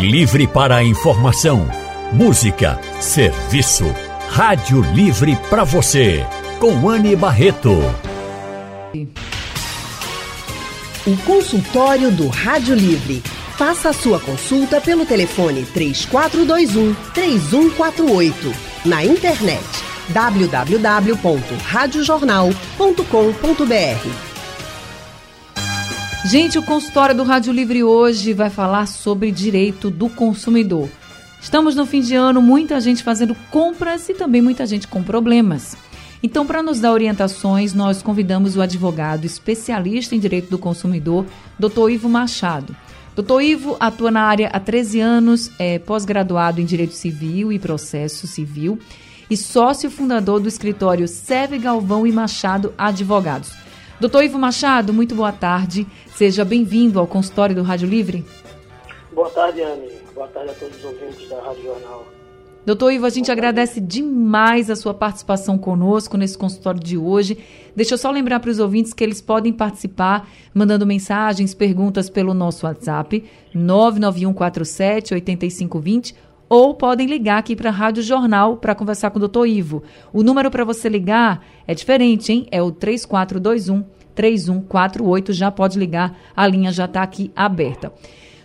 Livre para a informação, música, serviço. Rádio Livre para você, com Anne Barreto. O consultório do Rádio Livre. Faça a sua consulta pelo telefone 3421 3148. Na internet www.radiojornal.com.br. Gente, o consultório do Rádio Livre hoje vai falar sobre direito do consumidor. Estamos no fim de ano, muita gente fazendo compras e também muita gente com problemas. Então, para nos dar orientações, nós convidamos o advogado especialista em direito do consumidor, Dr. Ivo Machado. Dr. Ivo atua na área há 13 anos, é pós-graduado em Direito Civil e Processo Civil e sócio fundador do escritório Seve Galvão e Machado Advogados. Doutor Ivo Machado, muito boa tarde. Seja bem-vindo ao consultório do Rádio Livre. Boa tarde, Anne. Boa tarde a todos os ouvintes da Rádio Jornal. Doutor Ivo, a gente agradece demais a sua participação conosco nesse consultório de hoje. Deixa eu só lembrar para os ouvintes que eles podem participar mandando mensagens, perguntas pelo nosso WhatsApp 99147 8520 ou podem ligar aqui para a Rádio Jornal para conversar com o doutor Ivo. O número para você ligar é diferente, hein? É o 3421 3148. Já pode ligar, a linha já está aqui aberta.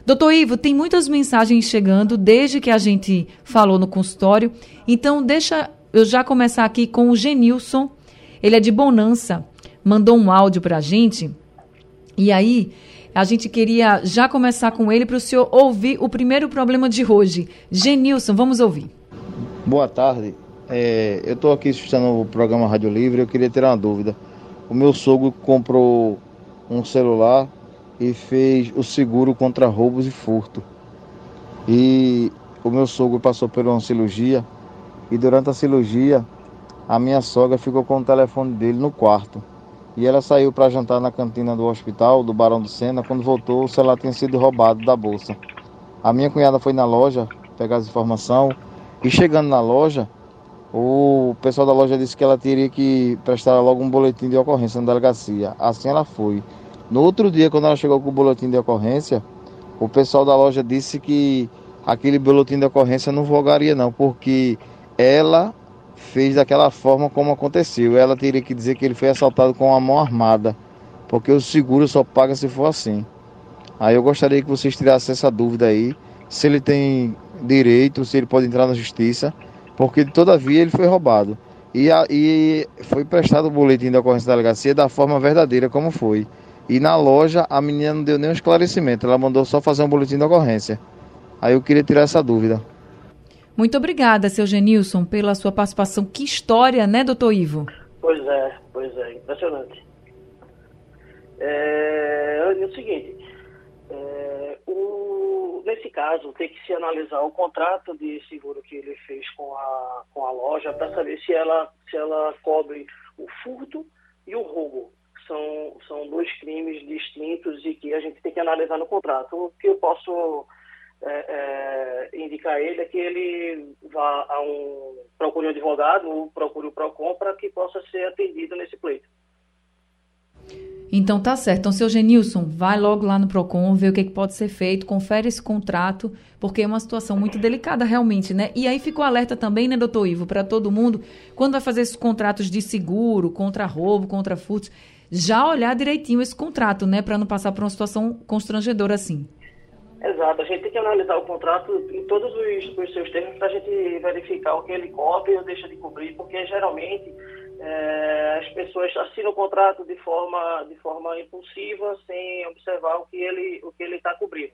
Doutor Ivo, tem muitas mensagens chegando desde que a gente falou no consultório. Então, deixa eu já começar aqui com o Genilson. Ele é de Bonança. Mandou um áudio para a gente. E aí, a gente queria já começar com ele para o senhor ouvir o primeiro problema de hoje. Genilson, vamos ouvir. Boa tarde. É, eu estou aqui assistindo o programa Rádio Livre. Eu queria ter uma dúvida. O meu sogro comprou um celular e fez o seguro contra roubos e furto. E o meu sogro passou por uma cirurgia e durante a cirurgia a minha sogra ficou com o telefone dele no quarto. E ela saiu para jantar na cantina do hospital, do Barão do Sena. Quando voltou, o celular tinha sido roubado da bolsa. A minha cunhada foi na loja pegar as informações. E chegando na loja, o pessoal da loja disse que ela teria que prestar logo um boletim de ocorrência na delegacia. Assim ela foi. No outro dia, quando ela chegou com o boletim de ocorrência, o pessoal da loja disse que aquele boletim de ocorrência não vogaria não, porque ela fez daquela forma como aconteceu. Ela teria que dizer que ele foi assaltado com a mão armada, porque o seguro só paga se for assim. Aí eu gostaria que vocês tirassem essa dúvida aí, se ele tem direito, se ele pode entrar na justiça, porque todavia ele foi roubado. E, a, e foi prestado o boletim de ocorrência da delegacia da forma verdadeira como foi. E na loja a menina não deu nenhum esclarecimento, ela mandou só fazer um boletim de ocorrência. Aí eu queria tirar essa dúvida. Muito obrigada, seu Genilson, pela sua participação. Que história, né, doutor Ivo? Pois é, pois é, impressionante. É, é o seguinte, é, o, nesse caso tem que se analisar o contrato de seguro que ele fez com a, com a loja para saber se ela, se ela cobre o furto e o roubo. São, são dois crimes distintos e que a gente tem que analisar no contrato. O que eu posso é, a ele é que ele vá a um procure um advogado ou procure o PROCON para que possa ser atendido nesse pleito. Então tá certo. Então, seu Genilson, vai logo lá no PROCON, ver o que, que pode ser feito, confere esse contrato, porque é uma situação muito delicada realmente, né? E aí ficou alerta também, né, doutor Ivo, para todo mundo, quando vai fazer esses contratos de seguro, contra roubo, contra furtos, já olhar direitinho esse contrato, né, para não passar por uma situação constrangedora assim. Exato, a gente tem que analisar o contrato em todos os, os seus termos para a gente verificar o que ele cobre ou deixa de cobrir, porque geralmente é, as pessoas assinam o contrato de forma, de forma impulsiva, sem observar o que ele o que ele está cobrindo.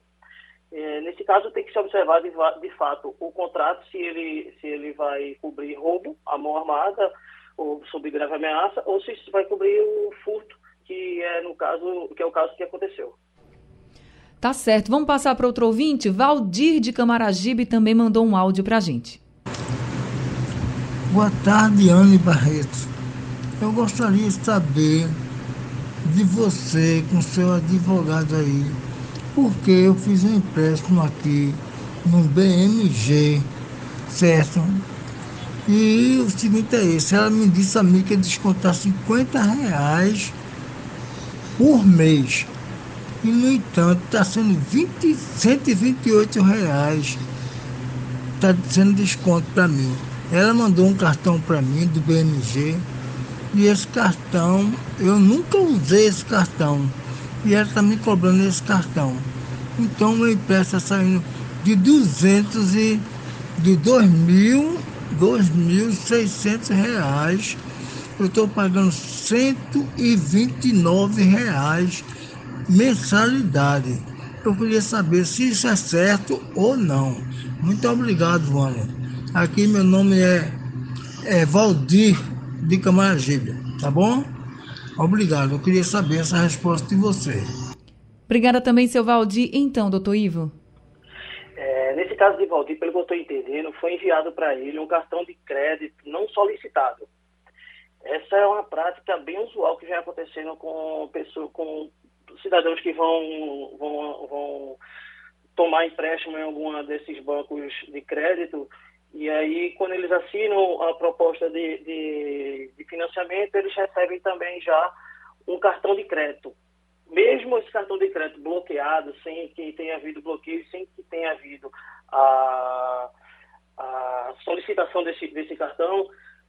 É, nesse caso, tem que se observar de, de, fato o contrato, se ele, se ele vai cobrir roubo, a mão armada, ou sob grave ameaça, ou se vai cobrir o furto, que é no caso que é o caso que aconteceu. Tá certo. Vamos passar para outro ouvinte? Valdir de Camaragibe também mandou um áudio para a gente. Boa tarde, Anne Barreto. Eu gostaria de saber de você, com seu advogado aí, porque eu fiz um empréstimo aqui no BMG, certo? E o seguinte é esse, ela me disse a mim que ia descontar 50 reais por mês E, no entanto, está sendo 20, 128 reais. Está sendo desconto para mim. Ela mandou um cartão para mim do BMG. E esse cartão, eu nunca usei esse cartão. E ela está me cobrando esse cartão. Então, meu empréstimo está saindo de 200 e de 2 mil, 2.600 reais. Eu estou pagando 129 reais mensalidade. Eu queria saber se isso é certo ou não. Muito obrigado, Vânia. Aqui meu nome é, é Valdir de Camaragibe, tá bom? Obrigado. Eu queria saber essa resposta de você. Obrigada também, seu Valdir. Então, doutor Ivo. É, nesse caso de Valdir, pelo que eu estou entendendo, foi enviado para ele um cartão de crédito não solicitado. Essa é uma prática bem usual que vem acontecendo com pessoas, com cidadãos que vão, vão, vão tomar empréstimo em alguma desses bancos de crédito. E aí quando eles assinam a proposta de, de, de financiamento eles recebem também já um cartão de crédito. Mesmo esse cartão de crédito bloqueado sem que tenha havido bloqueio sem que tenha havido a, a solicitação desse, desse cartão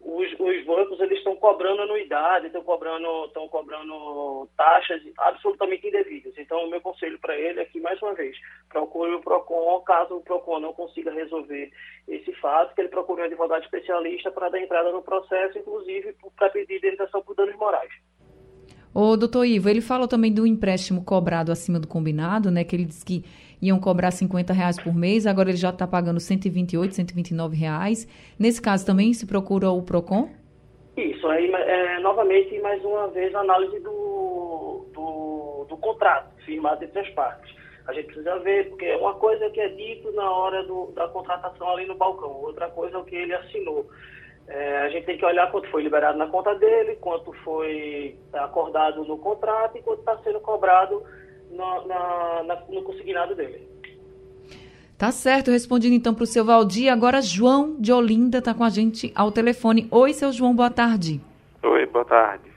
os, os bancos eles estão cobrando anuidade, estão cobrando, estão cobrando taxas absolutamente indevidas. Então, o meu conselho para ele é que, mais uma vez, procure o PROCON, caso o PROCON não consiga resolver esse fato, que ele procure um advogado especialista para dar entrada no processo, inclusive para pedir indenização por danos morais. O doutor Ivo, ele falou também do empréstimo cobrado acima do combinado, né? Que ele disse que iam cobrar 50 reais por mês, agora ele já está pagando 128, 129 reais. Nesse caso também se procura o PROCON? Isso, aí é, novamente, mais uma vez, a análise do, do, do, contrato firmado entre as partes. A gente precisa ver, porque uma coisa é que é dito na hora do, da contratação ali no balcão, outra coisa é o que ele assinou. É, a gente tem que olhar quanto foi liberado na conta dele, quanto foi acordado no contrato e quanto está sendo cobrado na, na, na, no consignado dele. Tá certo, respondido então para o seu Valdir. Agora, João de Olinda está com a gente ao telefone. Oi, seu João, boa tarde. Oi, boa tarde.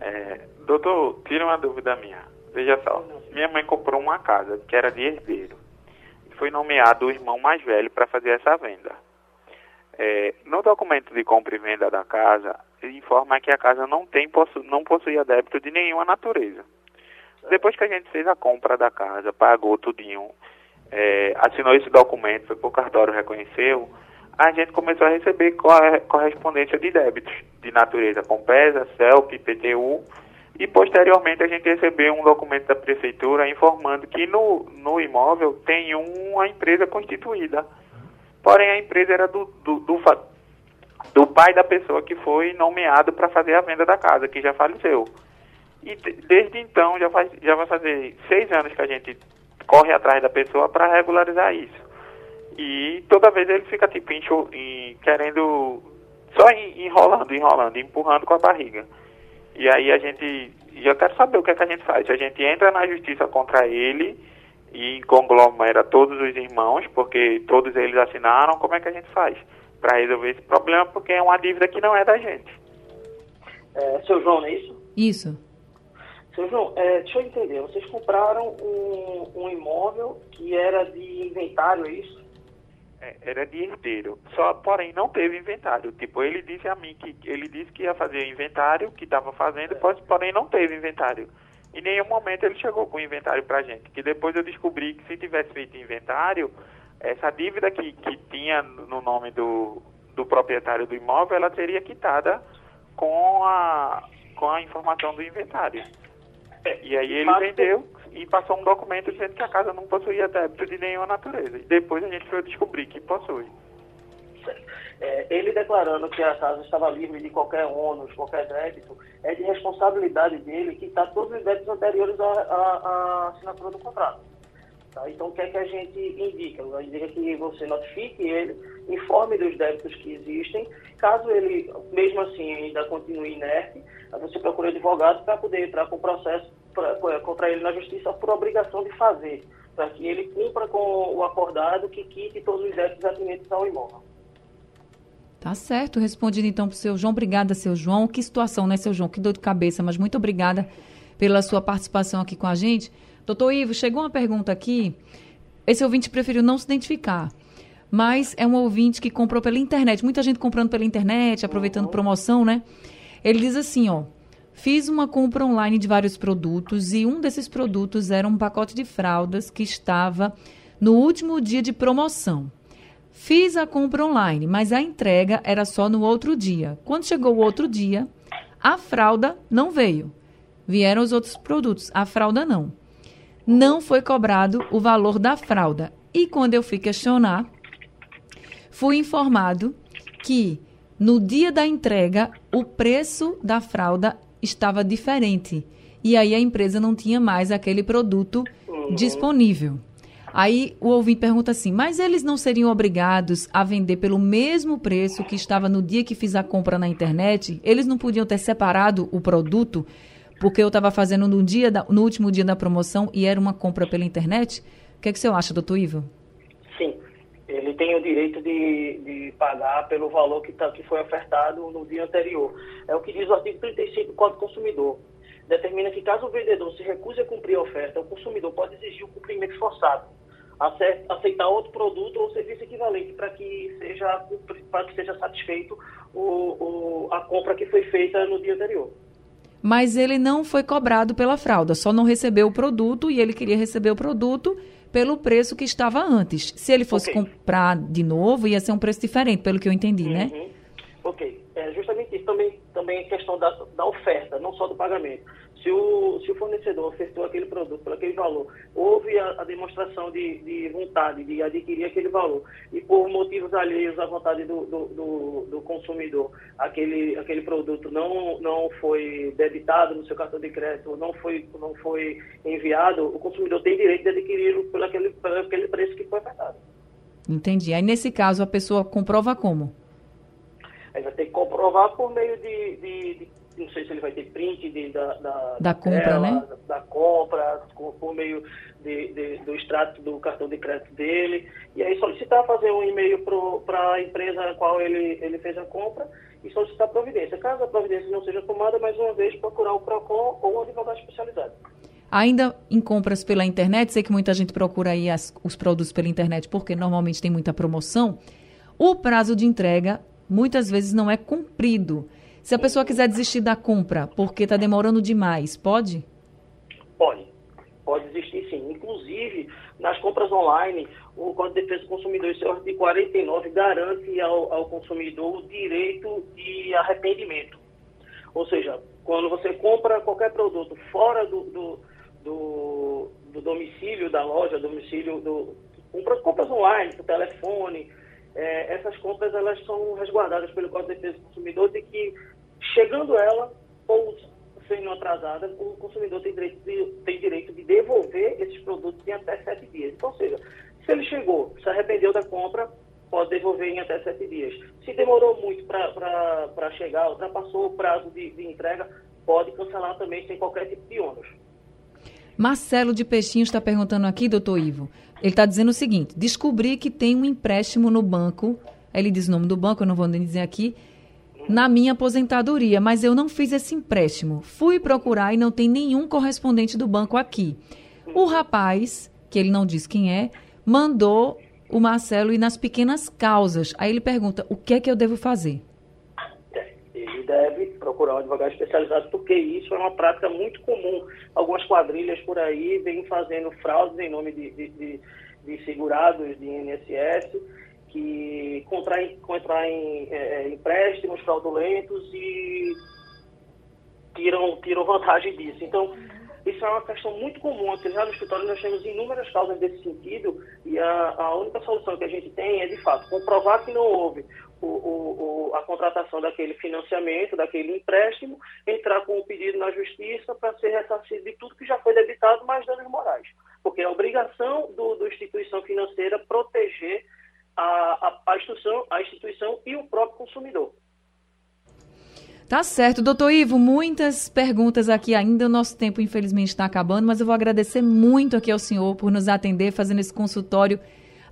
É, doutor, tira uma dúvida minha. Veja só, minha mãe comprou uma casa que era de herdeiro. Foi nomeado o irmão mais velho para fazer essa venda. É, no documento de compra e venda da casa, informa que a casa não, tem, possu não possuía débito de nenhuma natureza. Depois que a gente fez a compra da casa, pagou tudinho, é, assinou esse documento, foi o cartório, reconheceu, a gente começou a receber correspondência de débitos de natureza Compesa, CELP, PTU, e posteriormente a gente recebeu um documento da prefeitura informando que no, no imóvel tem uma empresa constituída. Porém, a empresa era do, do, do, do pai da pessoa que foi nomeado para fazer a venda da casa, que já faleceu. E desde então, já, faz, já vai fazer seis anos que a gente corre atrás da pessoa para regularizar isso. E toda vez ele fica tipo enxo, em, querendo, só enrolando, enrolando, empurrando com a barriga. E aí a gente, eu quero saber o que, é que a gente faz. A gente entra na justiça contra ele e conglomera todos os irmãos, porque todos eles assinaram, como é que a gente faz? Para resolver esse problema, porque é uma dívida que não é da gente. É, seu João, não é isso? Isso. Seu João, é, deixa eu entender, vocês compraram um, um imóvel que era de inventário, é isso? É, era de herdeiro, só porém não teve inventário. Tipo, ele disse a mim que ele disse que ia fazer inventário, que estava fazendo, é. porém não teve inventário. Em nenhum momento ele chegou com inventário para gente. Que depois eu descobri que se tivesse feito inventário, essa dívida que, que tinha no nome do, do proprietário do imóvel, ela seria quitada com a, com a informação do inventário. E aí ele vendeu e passou um documento dizendo que a casa não possuía débito de nenhuma natureza. E depois a gente foi descobrir que possui. É, ele declarando que a casa estava livre de qualquer ônus, qualquer débito, é de responsabilidade dele quitar todos os débitos anteriores à, assinatura do contrato. Tá? Então, o que é que a gente indica? A gente indica que você notifique ele, informe dos débitos que existem. Caso ele, mesmo assim, ainda continue inerte, você procura advogado para poder entrar com o processo pra, contra ele na justiça por obrigação de fazer, para que ele cumpra com o acordado que quite todos os débitos atinentes ao imóvel. Tá certo, respondido então para o seu João. Obrigada, seu João. Que situação, né, seu João? Que dor de cabeça, mas muito obrigada pela sua participação aqui com a gente. Doutor Ivo, chegou uma pergunta aqui. Esse ouvinte preferiu não se identificar mas é um ouvinte que comprou pela internet. Muita gente comprando pela internet, aproveitando promoção, né? Ele diz assim, ó. Fiz uma compra online de vários produtos e um desses produtos era um pacote de fraldas que estava no último dia de promoção. Fiz a compra online, mas a entrega era só no outro dia. Quando chegou o outro dia, a fralda não veio. Vieram os outros produtos, a fralda não. Não foi cobrado o valor da fralda. E quando eu fui questionar, fui informado que no dia da entrega o preço da fralda estava diferente e aí a empresa não tinha mais aquele produto uhum. disponível. Aí o ouvinte pergunta assim: mas eles não seriam obrigados a vender pelo mesmo preço que estava no dia que fiz a compra na internet? Eles não podiam ter separado o produto porque eu estava fazendo no, dia da, no último dia da promoção e era uma compra pela internet? O que, é que você acha, doutor Ivo? Sim ele tem o direito de, de pagar pelo valor que, tá, que foi ofertado no dia anterior. É o que diz o artigo 35 do Código do Consumidor. Determina que caso o vendedor se recuse a cumprir a oferta, o consumidor pode exigir o cumprimento forçado, aceitar outro produto ou serviço equivalente para que seja para que seja satisfeito o, o, a compra que foi feita no dia anterior. Mas ele não foi cobrado pela fralda, só não recebeu o produto e ele queria receber o produto pelo preço que estava antes. Se ele fosse okay. comprar de novo, ia ser um preço diferente, pelo que eu entendi, né? uhum. né? Ok. É justamente isso. Também, também é questão da, da oferta, não só do pagamento. Se o, se o fornecedor ofertou aquele produto por aquele valor, houve a, a demonstração de, de, vontade de adquirir aquele valor e por motivos alheios à vontade do, do, do, do, consumidor, aquele, aquele produto não, não foi debitado no seu cartão de crédito, não foi, não foi enviado, o consumidor tem direito de adquiri-lo por aquele, por aquele preço que foi ofertado. Entendi. Aí, nesse caso, a pessoa comprova como? Aí vai ter que comprovar por meio de, de, de não sei se ele vai ter print de, da, da, da compra, tela, né? Da, da, compra, por meio de, do extrato do cartão de crédito dele. E aí solicitar fazer um e-mail para a empresa a qual ele, ele fez a compra e solicitar providência. Caso a providência não seja tomada, mais uma vez procurar o PROCON ou um advogado especializado. Ainda em compras pela internet, sei que muita gente procura aí as, os produtos pela internet porque normalmente tem muita promoção. O prazo de entrega muitas vezes não é cumprido. Se a pessoa quiser desistir da compra porque está demorando demais, pode? Pode. Pode desistir sim. Inclusive, nas compras online, o Código de Defesa do Consumidor, esse artigo 49, garante ao, ao consumidor o direito de arrependimento. Ou seja, quando você compra qualquer produto fora do, do, do, do domicílio da loja, domicílio do. Compras online, por telefone, é, essas compras elas são resguardadas pelo Código de Defesa do Consumidor de que, chegando ela, ou sendo atrasada, o consumidor tem direito, de, tem direito de devolver esses produtos em até sete dias. Então, ou seja, se ele chegou, se arrependeu da compra, pode devolver em até sete dias. Se demorou muito para chegar, ultrapassou o prazo de, de entrega, pode cancelar também sem qualquer tipo de ônus. Marcelo de Peixinho está perguntando aqui, doutor Ivo. Ele está dizendo o seguinte: descobri que tem um empréstimo no banco. Ele diz o nome do banco, eu não vou nem dizer aqui. Na minha aposentadoria, mas eu não fiz esse empréstimo. Fui procurar e não tem nenhum correspondente do banco aqui. O rapaz, que ele não diz quem é, mandou o Marcelo ir nas pequenas causas. Aí ele pergunta: o que é que eu devo fazer? deve procurar um advogado especializado, porque isso é uma prática muito comum. Algumas quadrilhas por aí vêm fazendo fraudes em nome de, de, de, de segurados de INSS, que contraem, contraem é, é, empréstimos fraudulentos e tiram, tiram vantagem disso. Então, isso é uma questão muito comum. Aqui já no escritório nós temos inúmeras causas desse sentido e a, a única solução que a gente tem é, de fato, comprovar que não houve o, o, a contratação daquele financiamento, daquele empréstimo, entrar com o pedido na justiça para ser ressarcido de tudo que já foi debitado, mais danos morais. Porque é obrigação do, do instituição financeira proteger a, a, a, instituição, a instituição e o próprio consumidor. Tá certo, doutor Ivo, muitas perguntas aqui ainda. O nosso tempo, infelizmente, está acabando, mas eu vou agradecer muito aqui ao senhor por nos atender, fazendo esse consultório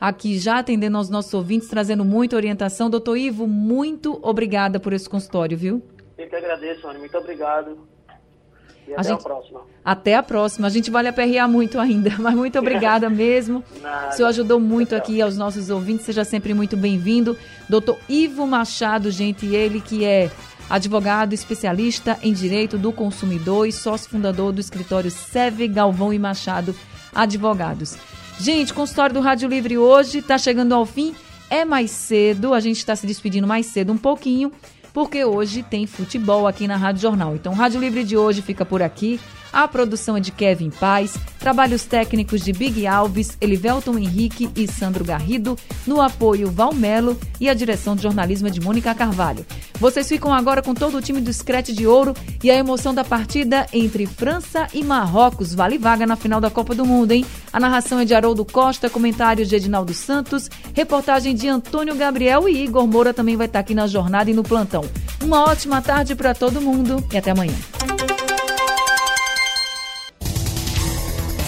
aqui já atendendo aos nossos ouvintes, trazendo muita orientação. Doutor Ivo, muito obrigada por esse consultório, viu? Eu que agradeço, Ana. Muito obrigado. E até a, gente... a próxima. Até a próxima. A gente vai lhe aperrear muito ainda, mas muito obrigada mesmo. Nada. O senhor ajudou muito aqui aos nossos ouvintes. Seja sempre muito bem-vindo. Doutor Ivo Machado, gente, ele que é advogado especialista em direito do consumidor e sócio fundador do escritório Seve Galvão e Machado Advogados. Gente, consultório do Rádio Livre hoje está chegando ao fim. É mais cedo, a gente está se despedindo mais cedo um pouquinho, porque hoje tem futebol aqui na Rádio Jornal. Então, o Rádio Livre de hoje fica por aqui. A produção é de Kevin Paz, trabalhos técnicos de Big Alves, Elivelton Henrique e Sandro Garrido, no apoio Valmelo e a direção de jornalismo é de Mônica Carvalho. Vocês ficam agora com todo o time do Screte de Ouro e a emoção da partida entre França e Marrocos. Vale vaga na final da Copa do Mundo, hein? A narração é de Haroldo Costa, comentários de Edinaldo Santos, reportagem de Antônio Gabriel e Igor Moura também vai estar aqui na jornada e no plantão. Uma ótima tarde para todo mundo e até amanhã.